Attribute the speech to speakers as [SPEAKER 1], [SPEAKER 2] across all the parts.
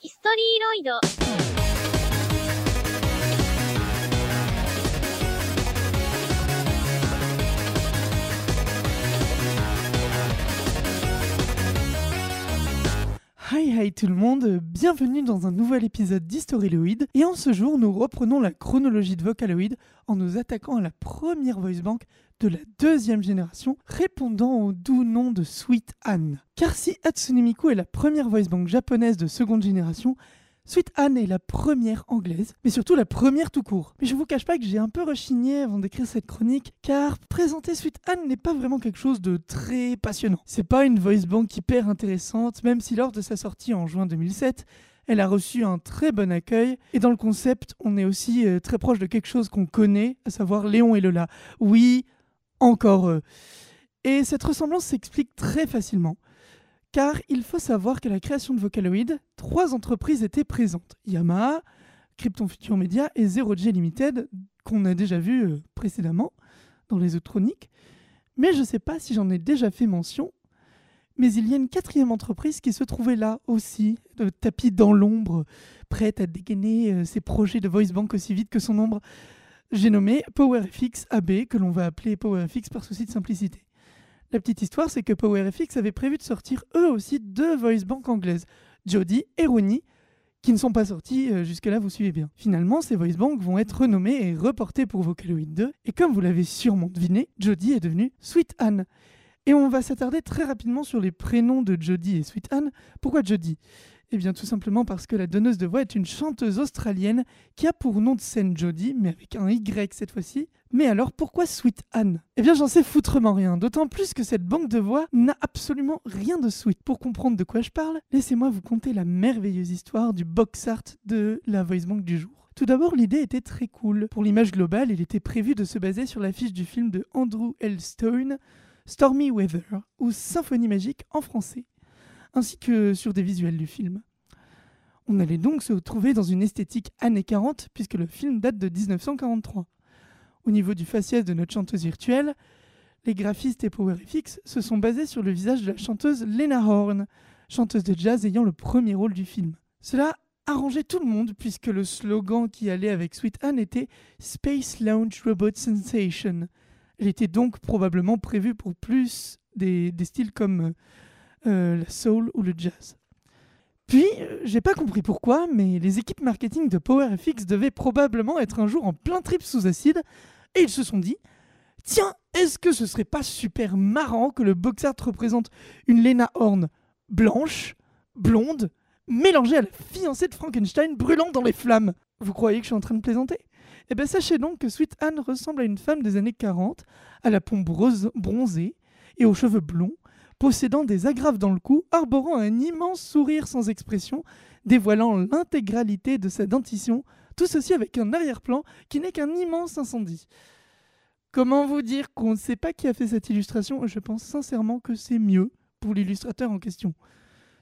[SPEAKER 1] ヒストリーロイド。
[SPEAKER 2] Hi hi tout le monde, bienvenue dans un nouvel épisode d'Historyloid. Et en ce jour, nous reprenons la chronologie de Vocaloid en nous attaquant à la première voice bank de la deuxième génération, répondant au doux nom de Sweet Anne. Car si Hatsune Miku est la première voice bank japonaise de seconde génération, Sweet Anne est la première anglaise, mais surtout la première tout court. Mais je vous cache pas que j'ai un peu rechigné avant d'écrire cette chronique, car présenter Sweet Anne n'est pas vraiment quelque chose de très passionnant. C'est pas une voice bank hyper intéressante, même si lors de sa sortie en juin 2007, elle a reçu un très bon accueil, et dans le concept, on est aussi euh, très proche de quelque chose qu'on connaît, à savoir Léon et Lola. Oui, encore eux. Et cette ressemblance s'explique très facilement. Car il faut savoir qu'à la création de Vocaloid, trois entreprises étaient présentes. Yamaha, Krypton Future Media et Zero J Limited, qu'on a déjà vu euh, précédemment dans les autres chroniques. Mais je ne sais pas si j'en ai déjà fait mention. Mais il y a une quatrième entreprise qui se trouvait là aussi, de tapis dans l'ombre, prête à dégainer euh, ses projets de voice bank aussi vite que son ombre. J'ai nommé PowerFX AB, que l'on va appeler PowerFX par souci de simplicité. La petite histoire, c'est que PowerFX avait prévu de sortir eux aussi deux voice bank anglaises, Jody et Rooney, qui ne sont pas sortis euh, jusque-là, vous suivez bien. Finalement, ces voice banks vont être renommés et reportés pour Vocaloid 2, et comme vous l'avez sûrement deviné, Jody est devenue Sweet Anne. Et on va s'attarder très rapidement sur les prénoms de Jody et Sweet Anne. Pourquoi Jody? Eh bien tout simplement parce que la donneuse de voix est une chanteuse australienne qui a pour nom de scène Jody, mais avec un Y cette fois-ci. Mais alors pourquoi Sweet Anne? Eh bien j'en sais foutrement rien, d'autant plus que cette banque de voix n'a absolument rien de sweet. Pour comprendre de quoi je parle, laissez-moi vous conter la merveilleuse histoire du box art de la voice bank du jour. Tout d'abord, l'idée était très cool. Pour l'image globale, il était prévu de se baser sur l'affiche du film de Andrew L. Stone, Stormy Weather, ou Symphonie magique en français, ainsi que sur des visuels du film. On allait donc se retrouver dans une esthétique années 40, puisque le film date de 1943. Au niveau du faciès de notre chanteuse virtuelle, les graphistes et PowerFX se sont basés sur le visage de la chanteuse Lena Horne, chanteuse de jazz ayant le premier rôle du film. Cela arrangeait tout le monde puisque le slogan qui allait avec Sweet Anne était Space Launch Robot Sensation. Elle était donc probablement prévue pour plus des, styles comme euh, la soul ou le jazz. Puis, euh, j'ai pas compris pourquoi, mais les équipes marketing de PowerFX devaient probablement être un jour en plein trip sous acide, et ils se sont dit Tiens, est-ce que ce serait pas super marrant que le box art représente une Lena Horne blanche, blonde, mélangée à la fiancée de Frankenstein brûlant dans les flammes? Vous croyez que je suis en train de plaisanter? Eh bien, sachez donc que Sweet Anne ressemble à une femme des années 40, à la pompe bronzée et aux cheveux blonds, possédant des agrafes dans le cou, arborant un immense sourire sans expression, dévoilant l'intégralité de sa dentition, tout ceci avec un arrière-plan qui n'est qu'un immense incendie. Comment vous dire qu'on ne sait pas qui a fait cette illustration? Je pense sincèrement que c'est mieux pour l'illustrateur en question.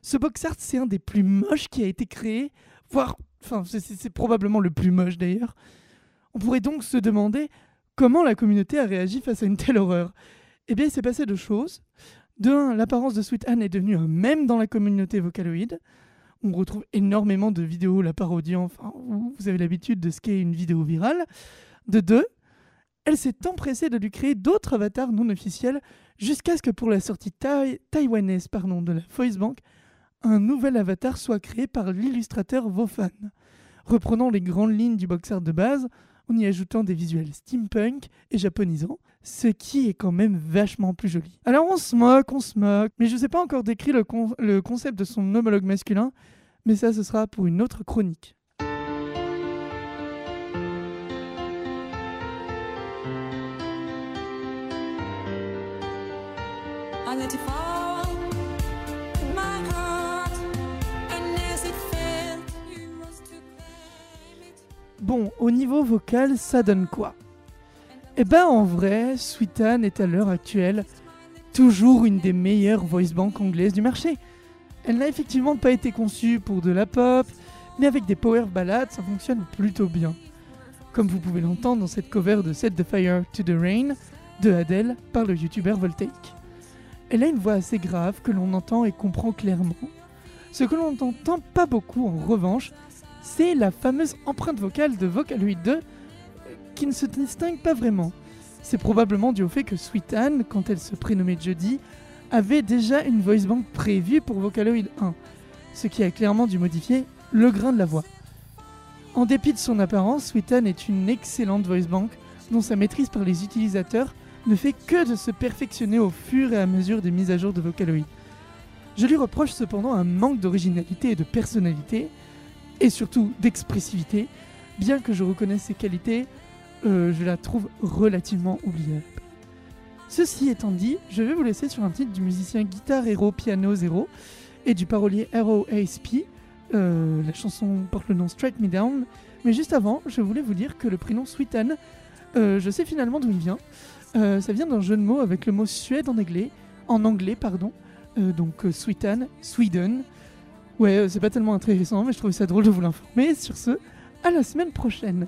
[SPEAKER 2] Ce box art, c'est un des plus moches qui a été créé, voire, enfin, c'est- probablement le plus moche d'ailleurs. On pourrait donc se demander comment la communauté a réagi face à une telle horreur. Eh bien, il s'est passé deux choses. De un, l'apparence de Sweet Anne est devenue un mème dans la communauté Vocaloid. On retrouve énormément de vidéos la parodiant, enfin, vous avez l'habitude de ce qu'est une vidéo virale. De deux, elle s'est empressée de lui créer d'autres avatars non officiels jusqu'à ce que pour la sortie taï- taïwanaise pardon, de la Voice Bank, un nouvel avatar soit créé par l'illustrateur Vofan, reprenant les grandes lignes du box art de base en y ajoutant des visuels steampunk et japonisants, ce qui est quand même vachement plus joli. Alors on se moque, on se moque, mais je ne sais pas encore décrit le, con- le concept de son homologue masculin, mais ça ce sera pour une autre chronique. Bon, au niveau vocal, ça donne quoi? Eh ben en vrai, Sweet Anne est à l'heure actuelle toujours une des meilleures voice banks anglaises du marché. Elle n'a effectivement pas été conçue pour de la pop, mais avec des power ballades, ça fonctionne plutôt bien. Comme vous pouvez l'entendre dans cette cover de Set the Fire to the Rain de Adele par le youtubeur Voltaic. Elle a une voix assez grave que l'on entend et comprend clairement. Ce que l'on n'entend pas beaucoup en revanche, c'est la fameuse empreinte vocale de Vocaloid 2 euh, qui ne se distingue pas vraiment. C'est probablement dû au fait que Sweet Anne, quand elle se prénommait Jodie, avait déjà une voice bank prévue pour Vocaloid 1, ce qui a clairement dû modifier le grain de la voix. En dépit de son apparence, Sweet Anne est une excellente voice bank dont sa maîtrise par les utilisateurs ne fait que de se perfectionner au fur et à mesure des mises à jour de Vocaloid. Je lui reproche cependant un manque d'originalité et de personnalité, et surtout d'expressivité, bien que je reconnaisse ses qualités, euh, je la trouve relativement oubliable. Ceci étant dit, je vais vous laisser sur un titre du musicien Guitar Hero Piano Zero et du parolier Hero ASP. Euh, la chanson porte le nom Strike Me Down, mais juste avant, je voulais vous dire que le prénom Sweet Anne, euh, je sais finalement d'où il vient. Euh, ça vient d'un jeu de mots avec le mot Suède en anglais, en anglais pardon. Donc Sweet Anne, Sweden. Ouais, c'est pas tellement intéressant, mais je trouvais ça drôle de vous l'informer. Sur ce, à la semaine prochaine.